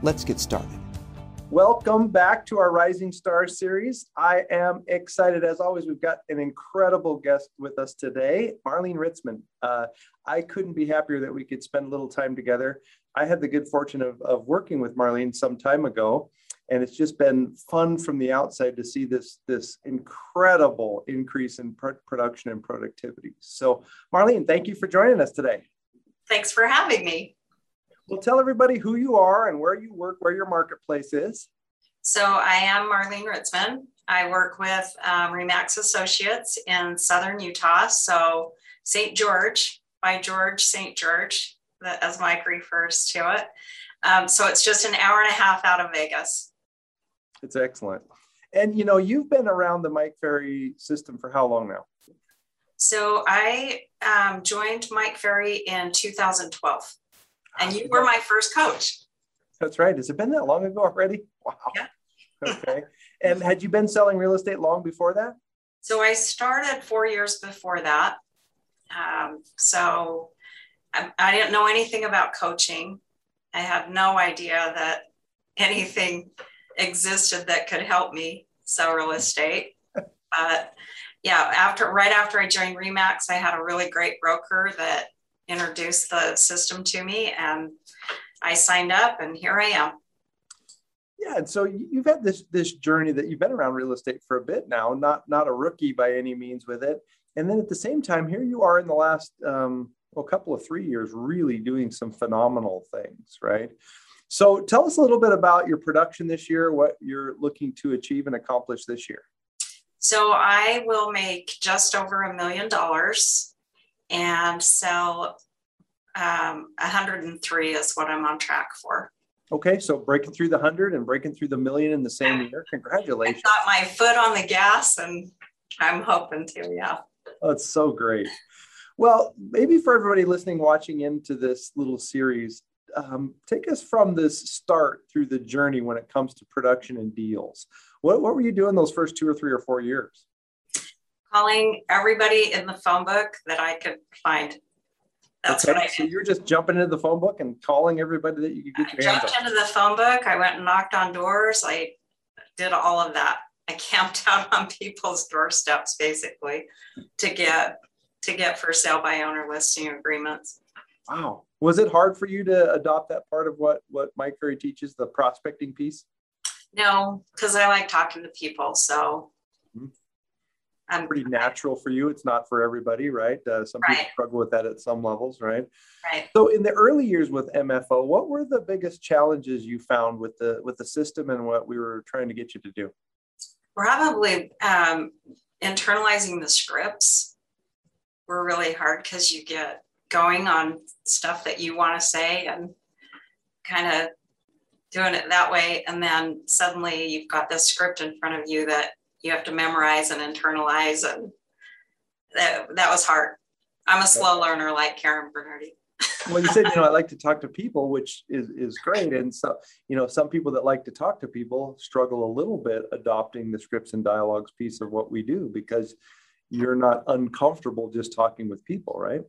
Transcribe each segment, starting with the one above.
Let's get started. Welcome back to our Rising Stars series. I am excited. As always, we've got an incredible guest with us today, Marlene Ritzman. Uh, I couldn't be happier that we could spend a little time together. I had the good fortune of, of working with Marlene some time ago, and it's just been fun from the outside to see this, this incredible increase in pr- production and productivity. So, Marlene, thank you for joining us today. Thanks for having me. Well, tell everybody who you are and where you work, where your marketplace is. So, I am Marlene Ritzman. I work with um, Remax Associates in Southern Utah. So, St. George, by George St. George, as Mike refers to it. Um, so, it's just an hour and a half out of Vegas. It's excellent. And you know, you've been around the Mike Ferry system for how long now? So, I um, joined Mike Ferry in 2012 and you were my first coach. That's right. Has it been that long ago already? Wow. Yeah. okay. And had you been selling real estate long before that? So I started four years before that. Um, so I, I didn't know anything about coaching. I had no idea that anything existed that could help me sell real estate. But yeah, after right after I joined Remax, I had a really great broker that introduced the system to me and I signed up and here I am. Yeah, and so you've had this this journey that you've been around real estate for a bit now, not not a rookie by any means with it. And then at the same time, here you are in the last um, well, couple of three years, really doing some phenomenal things, right? So tell us a little bit about your production this year, what you're looking to achieve and accomplish this year. So I will make just over a million dollars and sell um, 103 is what I'm on track for. Okay, so breaking through the 100 and breaking through the million in the same year. Congratulations. I got my foot on the gas and I'm hoping to, yeah. That's so great. Well, maybe for everybody listening, watching into this little series, um, take us from this start through the journey when it comes to production and deals. What, what were you doing those first two or three or four years? calling everybody in the phone book that I could find. That's okay. what I did. So you're just jumping into the phone book and calling everybody that you could get your hands on. I jumped into the phone book. I went and knocked on doors. I did all of that. I camped out on people's doorsteps basically to get to get for sale by owner listing agreements. Wow. Was it hard for you to adopt that part of what what Mike Ferry teaches, the prospecting piece? No, because I like talking to people. So mm-hmm. Pretty natural for you. It's not for everybody, right? Uh, some right. people struggle with that at some levels, right? Right. So, in the early years with MFO, what were the biggest challenges you found with the with the system and what we were trying to get you to do? Probably um, internalizing the scripts were really hard because you get going on stuff that you want to say and kind of doing it that way, and then suddenly you've got this script in front of you that you have to memorize and internalize and that, that was hard. I'm a slow learner like karen bernardi. Well you said you know i like to talk to people which is is great and so you know some people that like to talk to people struggle a little bit adopting the scripts and dialogues piece of what we do because you're not uncomfortable just talking with people right? right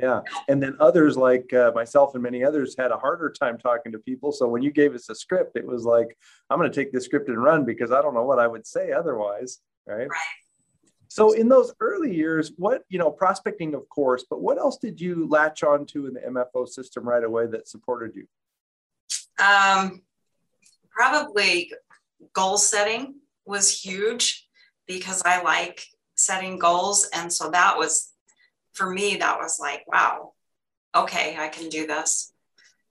yeah. And then others like uh, myself and many others had a harder time talking to people. So when you gave us a script, it was like, I'm going to take this script and run because I don't know what I would say otherwise. Right. Right. So in those early years, what, you know, prospecting, of course, but what else did you latch on to in the MFO system right away that supported you? Um, probably goal setting was huge because I like setting goals. And so that was for me, that was like, wow, okay, I can do this.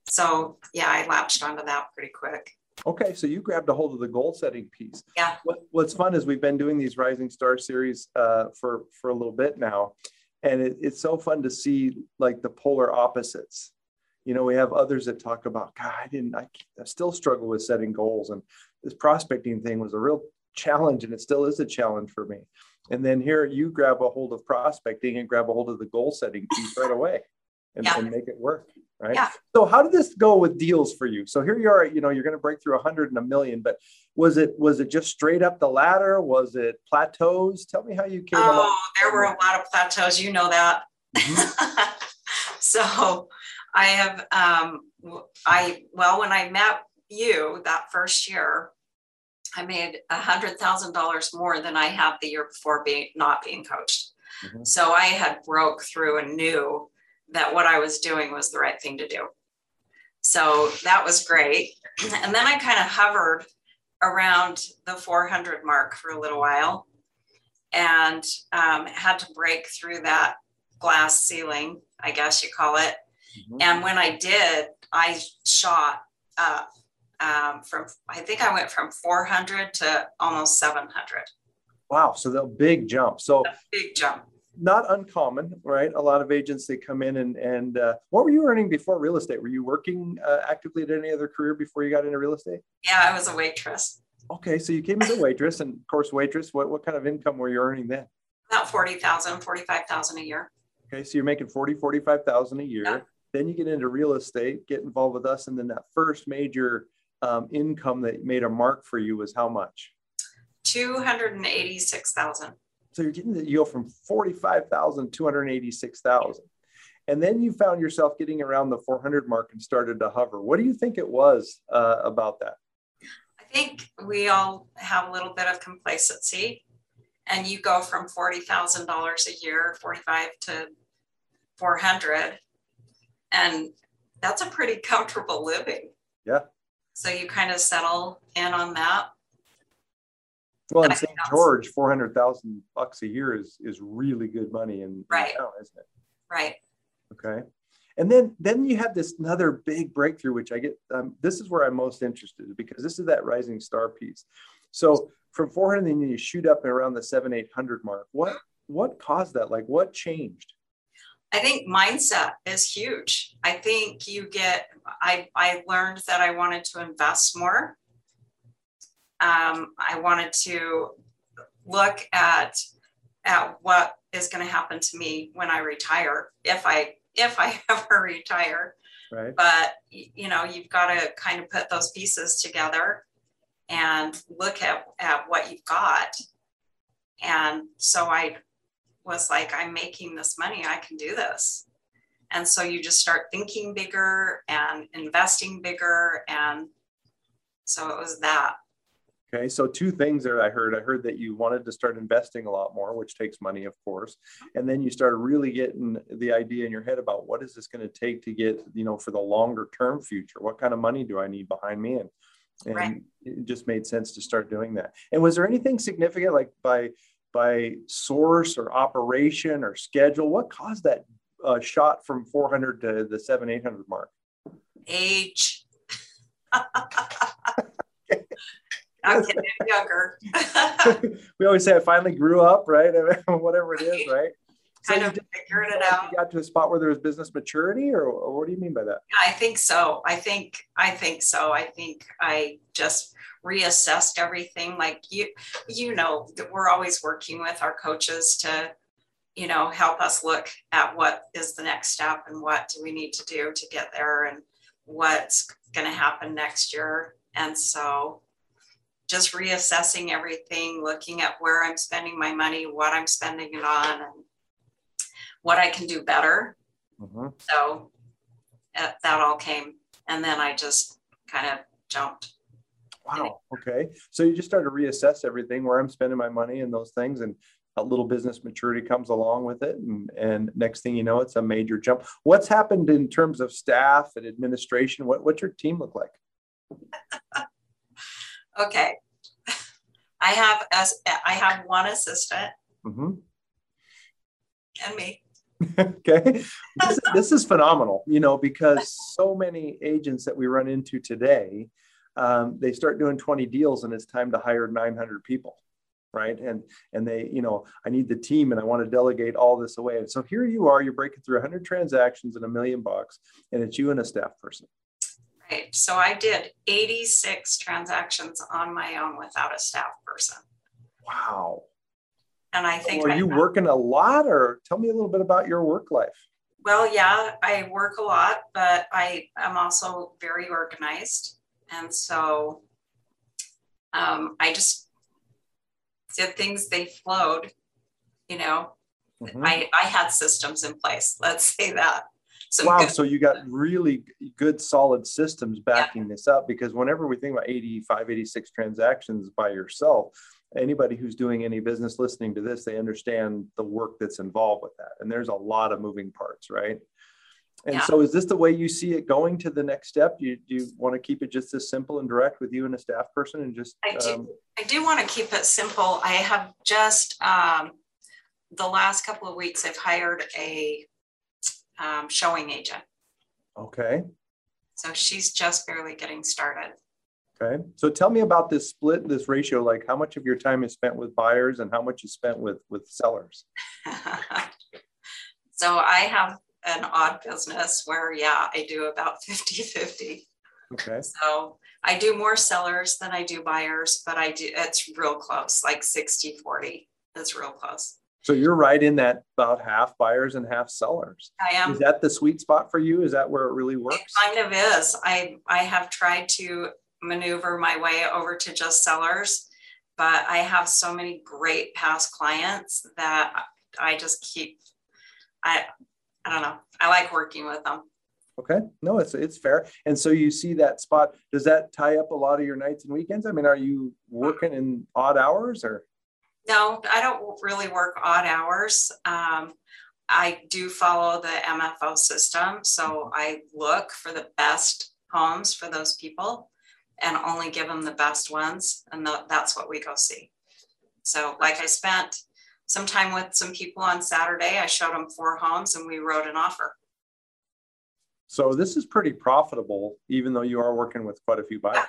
So yeah, I latched onto that pretty quick. Okay, so you grabbed a hold of the goal setting piece. Yeah. What, what's fun is we've been doing these Rising Star series uh, for for a little bit now, and it, it's so fun to see like the polar opposites. You know, we have others that talk about, God, I didn't, I, I still struggle with setting goals. And this prospecting thing was a real challenge, and it still is a challenge for me. And then here you grab a hold of prospecting and grab a hold of the goal setting piece right away and, yeah. and make it work. Right. Yeah. So how did this go with deals for you? So here you are, you know, you're going to break through a hundred and a million, but was it, was it just straight up the ladder? Was it plateaus? Tell me how you came. Oh, along. there were a lot of plateaus. You know that. Mm-hmm. so I have, um, I, well, when I met you that first year, I made a hundred thousand dollars more than I had the year before being not being coached. Mm-hmm. So I had broke through and knew that what I was doing was the right thing to do. So that was great. And then I kind of hovered around the 400 mark for a little while and um, had to break through that glass ceiling, I guess you call it. Mm-hmm. And when I did, I shot up um, from I think I went from 400 to almost 700. Wow, so the big jump. So a big jump. Not uncommon, right? A lot of agents they come in and and uh, what were you earning before real estate? Were you working uh, actively at any other career before you got into real estate? Yeah, I was a waitress. Okay, so you came as a waitress, and of course, waitress. What what kind of income were you earning then? About 40,000, 45,000 a year. Okay, so you're making 40, 45,000 a year. Yeah. Then you get into real estate, get involved with us, and then that first major um, income that made a mark for you was how much? 286,000. So you're getting the, you go from 45,000 286,000. And then you found yourself getting around the 400 mark and started to hover. What do you think it was uh, about that? I think we all have a little bit of complacency and you go from $40,000 a year, 45 to 400 and that's a pretty comfortable living. Yeah. So you kind of settle in on that. Well, in St. George, four hundred thousand bucks a year is is really good money in, right. town, isn't it? Right. Okay. And then then you have this another big breakthrough, which I get. Um, this is where I'm most interested because this is that rising star piece. So from 400, then you shoot up around the seven 800 mark. What what caused that? Like what changed? I think mindset is huge. I think you get, I, I learned that I wanted to invest more. Um, I wanted to look at, at what is going to happen to me when I retire, if I, if I ever retire. Right. But, you know, you've got to kind of put those pieces together and look at, at what you've got. And so I was like, I'm making this money, I can do this. And so you just start thinking bigger and investing bigger. And so it was that. Okay, so two things there I heard. I heard that you wanted to start investing a lot more, which takes money, of course. And then you started really getting the idea in your head about what is this going to take to get, you know, for the longer term future? What kind of money do I need behind me? And, and right. it just made sense to start doing that. And was there anything significant like by by source or operation or schedule? What caused that uh, shot from 400 to the 7 800 mark? Age. I'm getting younger. we always say I finally grew up, right? Whatever it is, right? Kind so of figured it out. You got to a spot where there was business maturity, or, or what do you mean by that? I think so. I think I think so. I think I just reassessed everything. Like you, you know, we're always working with our coaches to, you know, help us look at what is the next step and what do we need to do to get there and what's going to happen next year. And so just reassessing everything, looking at where I'm spending my money, what I'm spending it on, and what I can do better. Mm-hmm. So uh, that all came. And then I just kind of jumped. Wow. Okay. So you just started to reassess everything where I'm spending my money and those things. And a little business maturity comes along with it. And, and next thing you know, it's a major jump. What's happened in terms of staff and administration? What, what's your team look like? okay. I have as I have one assistant mm-hmm. and me. okay? This, this, is phenomenal you know because so many agents that we run into today um, they start doing 20 deals and it's time to hire 900 people right? And and they you know i need the team and i want to delegate all this away. And so here you are you're breaking through 100 transactions and a million bucks and it's you and a staff person. Right so i did 86 transactions on my own without a staff person. Wow and i think are I you working a lot or tell me a little bit about your work life well yeah i work a lot but i am also very organized and so um, i just did things, they flowed. You know, mm-hmm. I, I had systems in place. Let's say that. So wow. Good. So you got really good, solid systems backing yeah. this up because whenever we think about 85, 86 transactions by yourself, anybody who's doing any business listening to this, they understand the work that's involved with that. And there's a lot of moving parts, right? And yeah. so, is this the way you see it going to the next step? Do you, do you want to keep it just as simple and direct with you and a staff person, and just? I do. Um, I do want to keep it simple. I have just um, the last couple of weeks. I've hired a um, showing agent. Okay. So she's just barely getting started. Okay. So tell me about this split, this ratio. Like, how much of your time is spent with buyers, and how much is spent with with sellers? so I have an odd business where, yeah, I do about 50 50. Okay. So I do more sellers than I do buyers, but I do, it's real close, like 60 40 is real close. So you're right in that about half buyers and half sellers. I am. Is that the sweet spot for you? Is that where it really works? It kind of is. I I have tried to maneuver my way over to just sellers, but I have so many great past clients that I just keep I I don't know. I like working with them. Okay. No, it's it's fair. And so you see that spot. Does that tie up a lot of your nights and weekends? I mean, are you working in odd hours or? No, I don't really work odd hours. Um, I do follow the MFO system. So. I look for the best homes for those people and only give them the best ones. And that's what we go see. So, like, I spent some time with some people on Saturday. I showed them four homes and we wrote an offer. So this is pretty profitable, even though you are working with quite a few buyers.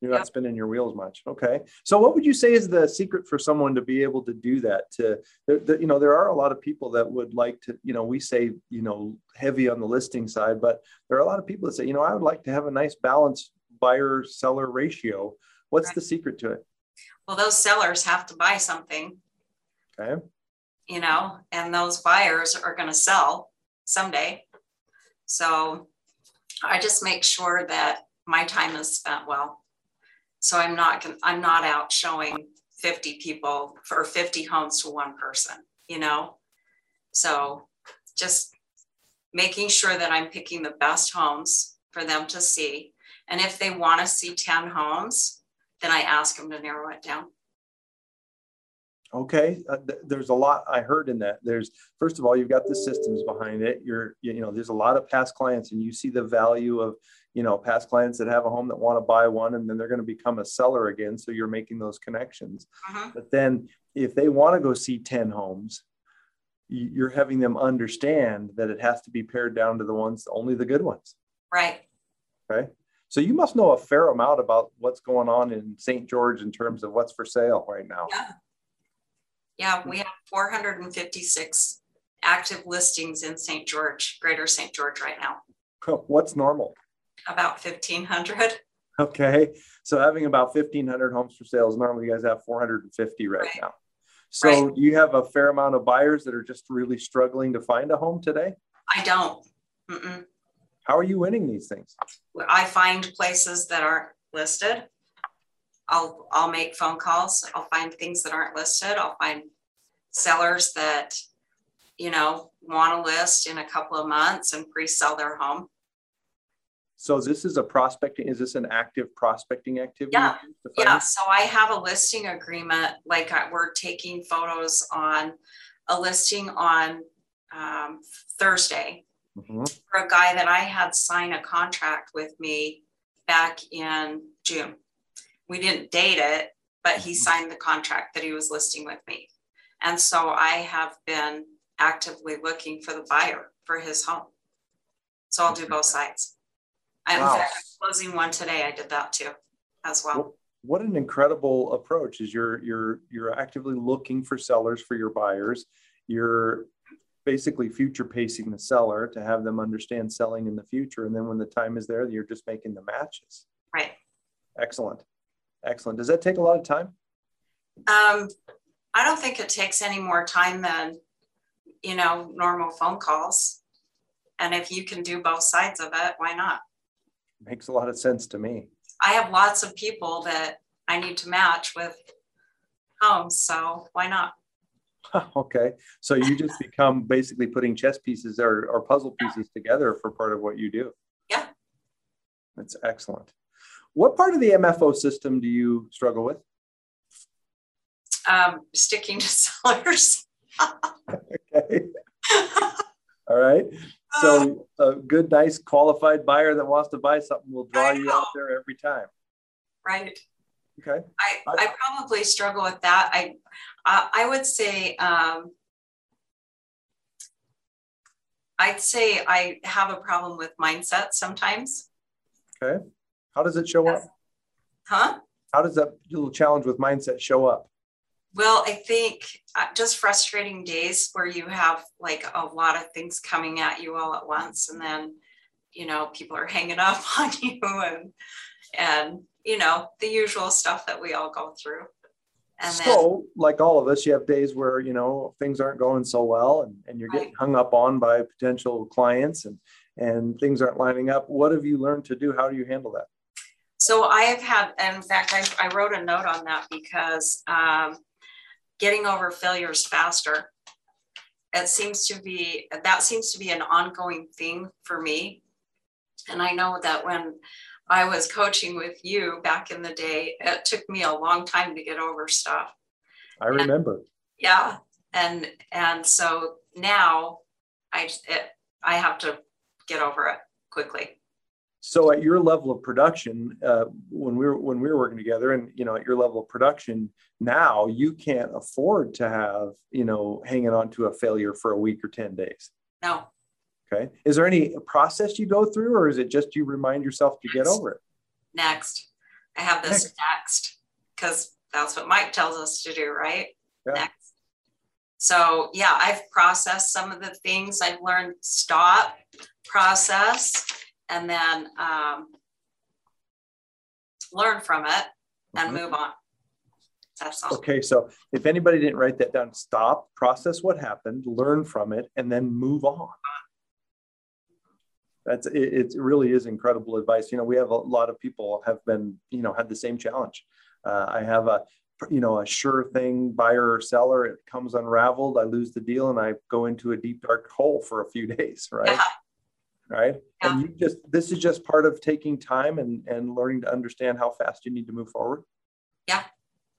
You're not yep. spinning your wheels much. Okay. So what would you say is the secret for someone to be able to do that? To, the, the, you know, there are a lot of people that would like to, you know, we say, you know, heavy on the listing side, but there are a lot of people that say, you know, I would like to have a nice balanced buyer seller ratio. What's right. the secret to it? well those sellers have to buy something okay you know and those buyers are going to sell someday so i just make sure that my time is spent well so i'm not i'm not out showing 50 people or 50 homes to one person you know so just making sure that i'm picking the best homes for them to see and if they want to see 10 homes then I ask them to narrow it down. Okay, uh, th- there's a lot I heard in that. There's first of all, you've got the systems behind it. You're, you know, there's a lot of past clients, and you see the value of, you know, past clients that have a home that want to buy one, and then they're going to become a seller again. So you're making those connections. Uh-huh. But then, if they want to go see ten homes, you're having them understand that it has to be pared down to the ones, only the good ones. Right. Okay. So you must know a fair amount about what's going on in St. George in terms of what's for sale right now. Yeah. Yeah, we have 456 active listings in St. George, Greater St. George right now. What's normal? About 1,500. Okay. So having about 1,500 homes for sales, normally you guys have 450 right, right. now. So right. you have a fair amount of buyers that are just really struggling to find a home today? I don't. Mm-mm. How are you winning these things? I find places that aren't listed. I'll I'll make phone calls. I'll find things that aren't listed. I'll find sellers that you know want to list in a couple of months and pre-sell their home. So this is a prospecting. Is this an active prospecting activity? Yeah, yeah. So I have a listing agreement. Like I, we're taking photos on a listing on um, Thursday, mm-hmm. for a guy that I had sign a contract with me back in June. We didn't date it, but he mm-hmm. signed the contract that he was listing with me. And so I have been actively looking for the buyer for his home. So I'll do both sides. I'm wow. closing one today. I did that too as well. what an incredible approach is you're you're you're actively looking for sellers for your buyers you're basically future pacing the seller to have them understand selling in the future and then when the time is there you're just making the matches right excellent excellent does that take a lot of time um, i don't think it takes any more time than you know normal phone calls and if you can do both sides of it why not makes a lot of sense to me I have lots of people that I need to match with homes. So why not? Okay. So you just become basically putting chess pieces or, or puzzle pieces yeah. together for part of what you do. Yeah. That's excellent. What part of the MFO system do you struggle with? Um, sticking to sellers. okay. All right. So a good, nice, qualified buyer that wants to buy something will draw you out there every time. Right. Okay. I, I probably struggle with that. I I, I would say um, I'd say I have a problem with mindset sometimes. Okay. How does it show up? Huh? How does that little challenge with mindset show up? Well, I think uh, just frustrating days where you have like a lot of things coming at you all at once, and then you know people are hanging up on you, and and you know the usual stuff that we all go through. And so, then, like all of us, you have days where you know things aren't going so well, and, and you're getting right. hung up on by potential clients, and and things aren't lining up. What have you learned to do? How do you handle that? So I have had, in fact, I, I wrote a note on that because um, getting over failures faster. It seems to be that seems to be an ongoing thing for me. And I know that when I was coaching with you back in the day, it took me a long time to get over stuff. I remember. And, yeah. And and so now I it, I have to get over it quickly so at your level of production uh, when we were when we were working together and you know at your level of production now you can't afford to have you know hanging on to a failure for a week or 10 days. No. Okay. Is there any process you go through or is it just you remind yourself to next. get over it? Next. I have this next. because that's what mike tells us to do right? Yeah. next. So yeah i've processed some of the things. I've learned stop process and then um, learn from it and mm-hmm. move on. That's all. Okay, so if anybody didn't write that down, stop, process what happened, learn from it, and then move on. That's it, it really is incredible advice. You know, we have a lot of people have been, you know, had the same challenge. Uh, I have a, you know, a sure thing buyer or seller. It comes unraveled. I lose the deal, and I go into a deep dark hole for a few days. Right. Yeah right? Yeah. and you just this is just part of taking time and and learning to understand how fast you need to move forward. Yeah.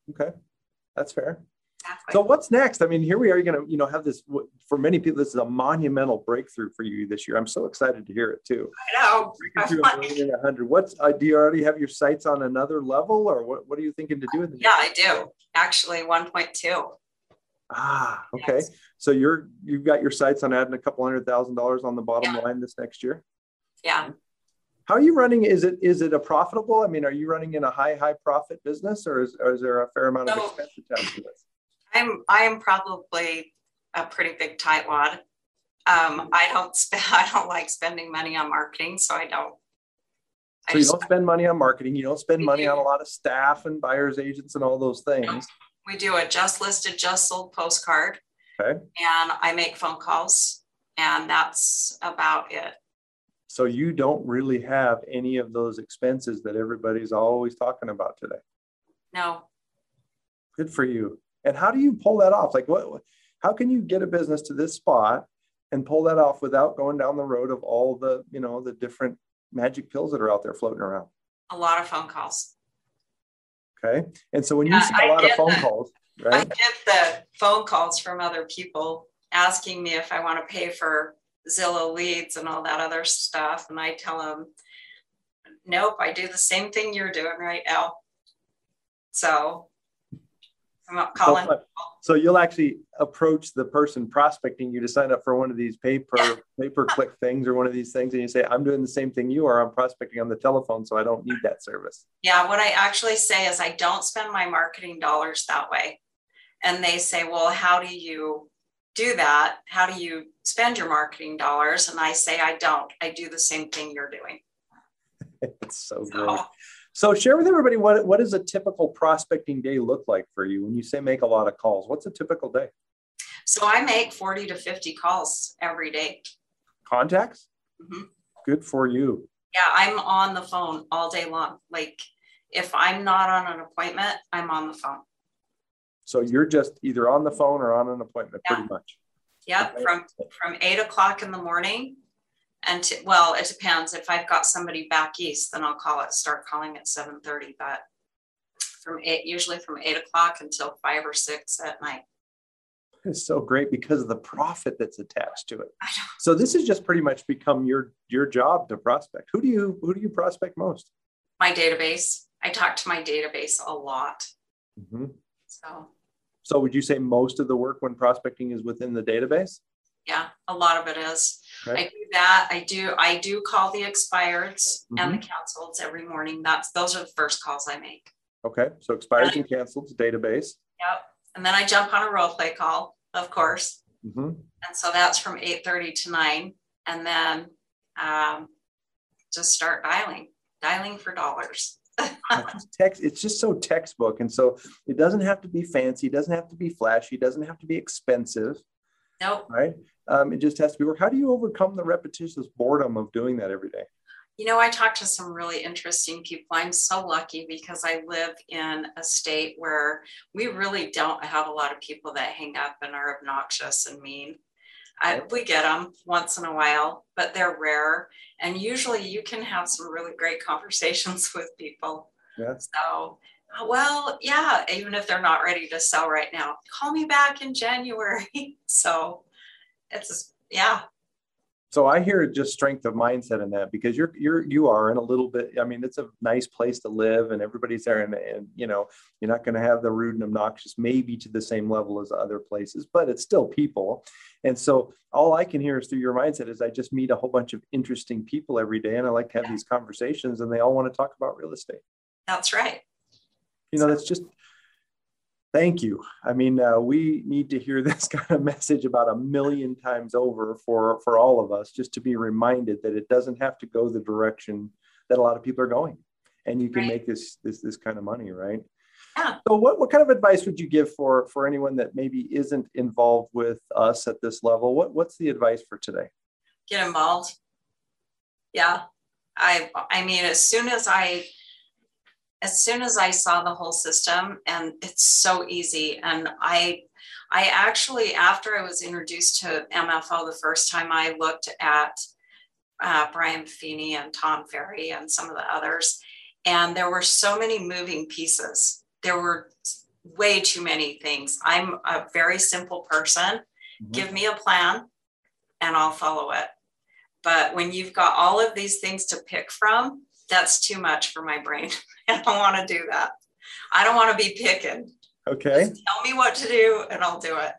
Okay. That's fair. Exactly. so what's next? I mean here we are you're going to you know have this for many people this is a monumental breakthrough for you this year. I'm so excited to hear it too. I know. Breaking a hundred. What's uh, do you already have your sights on another level or what, what are you thinking to do in the yeah i do. Actually 1.2 Ah, okay. Yes. So you're you've got your sights on adding a couple hundred thousand dollars on the bottom yeah. line this next year. Yeah. How are you running? Is it is it a profitable? I mean, are you running in a high high profit business, or is, or is there a fair amount of expense attached to this? I'm I am probably a pretty big tightwad. Um, I don't spend I don't like spending money on marketing, so I don't. I so you don't spend money on marketing. You don't spend money on a lot of staff and buyers agents and all those things we do a just listed, just sold postcard. Okay. And I make phone calls, and that's about it. So you don't really have any of those expenses that everybody's always talking about today. No. Good for you. And how do you pull that off? Like what how can you get a business to this spot and pull that off without going down the road of all the, you know, the different magic pills that are out there floating around? A lot of phone calls. Okay. And so when yeah, you see a lot of phone the, calls, right? I get the phone calls from other people asking me if I want to pay for Zillow leads and all that other stuff. And I tell them, nope, I do the same thing you're doing right now. So I'm. So, so, you'll actually approach the person prospecting you to sign up for one of these pay per pay per click things or one of these things, and you say, "I'm doing the same thing you are. I'm prospecting on the telephone, so I don't need that service." Yeah, what I actually say is I don't spend my marketing dollars that way, and they say, "Well, how do you do that? How do you spend your marketing dollars?" And I say, "I don't. I do the same thing you're doing." it's so, so great. So share with everybody what, what does a typical prospecting day look like for you when you say make a lot of calls? What's a typical day? So I make 40 to 50 calls every day. Contacts? Mm-hmm. Good for you. Yeah, I'm on the phone all day long. Like if I'm not on an appointment, I'm on the phone. So you're just either on the phone or on an appointment yeah. pretty much. Yep, okay. from from eight o'clock in the morning and to, well it depends. If i've got somebody back east then i'll call it start calling at 7.30 but from eight usually from eight o'clock until five or six at night. It's so great because of the profit that's attached to it. So this has just pretty much become your your job to prospect. Who do you who do you prospect most? My database. I talk to my database a lot. Mm-hmm. so. So would you say most of the work when prospecting is within the database yeah a lot of it is okay. i do that i do i do call the expireds mm-hmm. and the mm-hmm. cancels every morning that's those are the first calls i make okay so expireds and, and cancels database yep and then i jump on a role play call of course mm-hmm. and so that's from 8 30 to 9 and then um, just start dialing dialing for dollars text it's just so textbook and so it doesn't have to be fancy it doesn't have to be flashy it doesn't have to be expensive Nope. Right. Um, it just has to be work. How do you overcome the repetitious boredom of doing that every day? You know, I talk to some really interesting people. I'm so lucky because I live in a state where we really don't have a lot of people that hang up and are obnoxious and mean. I, we get them once in a while, but they're rare. And usually you can have some really great conversations with people. Yeah. So, well, yeah, even if they're not ready to sell right now, call me back in January. so, it's yeah. So i hear just strength of mindset in that because you're you're you are in a little bit i mean it's a nice place to live and everybody's there and, and you know you're not going to have the rude and obnoxious maybe to the same level as other places but it's still people. And so all i can hear is through your mindset is i just meet a whole bunch of interesting people every day and i like to have yeah. these conversations and they all want to talk about real estate. That's right. You know that's just thank you. I mean, uh, we need to hear this kind of message about a million times over for for all of us, just to be reminded that it doesn't have to go the direction that a lot of people are going, and you can right. make this this this kind of money, right? Yeah. So, what what kind of advice would you give for for anyone that maybe isn't involved with us at this level? What what's the advice for today? Get involved. Yeah, I I mean, as soon as I as soon as I saw the whole system, and it's so easy. And I, I actually, after I was introduced to MFO the first time, I looked at uh, Brian Buffini and Tom Ferry and some of the others, and there were so many moving pieces. There were way too many things. I'm a very simple person. Mm-hmm. Give me a plan, and I'll follow it. But when you've got all of these things to pick from, that's too much for my brain. I don't want to do that. I don't want to be picking. Okay. Just tell me what to do and I'll do it.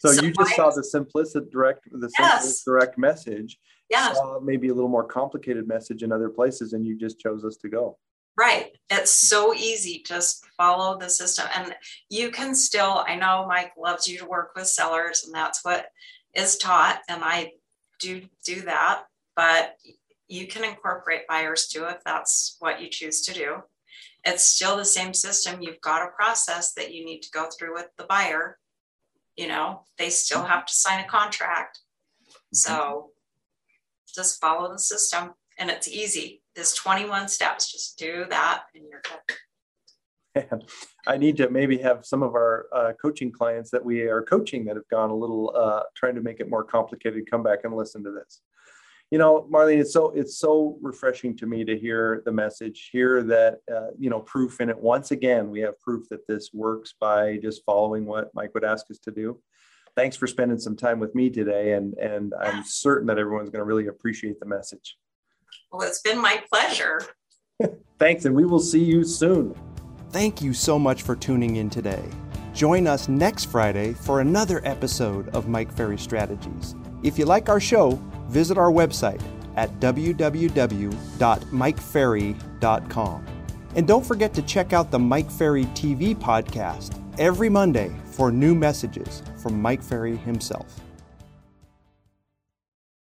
So, so you just saw the simplistic direct, the yes. direct message. Yeah. maybe a little more complicated message in other places, and you just chose us to go. Right. It's so easy. Just follow the system. And you can still, I know Mike loves you to work with sellers, and that's what is taught. And I do do that. But you can incorporate buyers too if that's what you choose to do. It's still the same system. You've got a process that you need to go through with the buyer. You know, they still have to sign a contract. So just follow the system and it's easy. There's 21 steps. Just do that and you're good. I need to maybe have some of our uh, coaching clients that we are coaching that have gone a little uh, trying to make it more complicated come back and listen to this you know, Marlene, it's so it's so refreshing to me to hear the message, hear that uh, you know proof in it. Once again, we have proof that this works by just following what Mike would ask us to do. Thanks for spending some time with me today, and and I'm certain that everyone's going to really appreciate the message. Well, it's been my pleasure. Thanks, and we will see you soon. Thank you so much for tuning in today. join us next Friday for another episode of Mike Ferry Strategies. If you like our show, visit our website at www.mikeferry.com. And don't forget to check out the Mike Ferry TV podcast every Monday for new messages from Mike Ferry himself.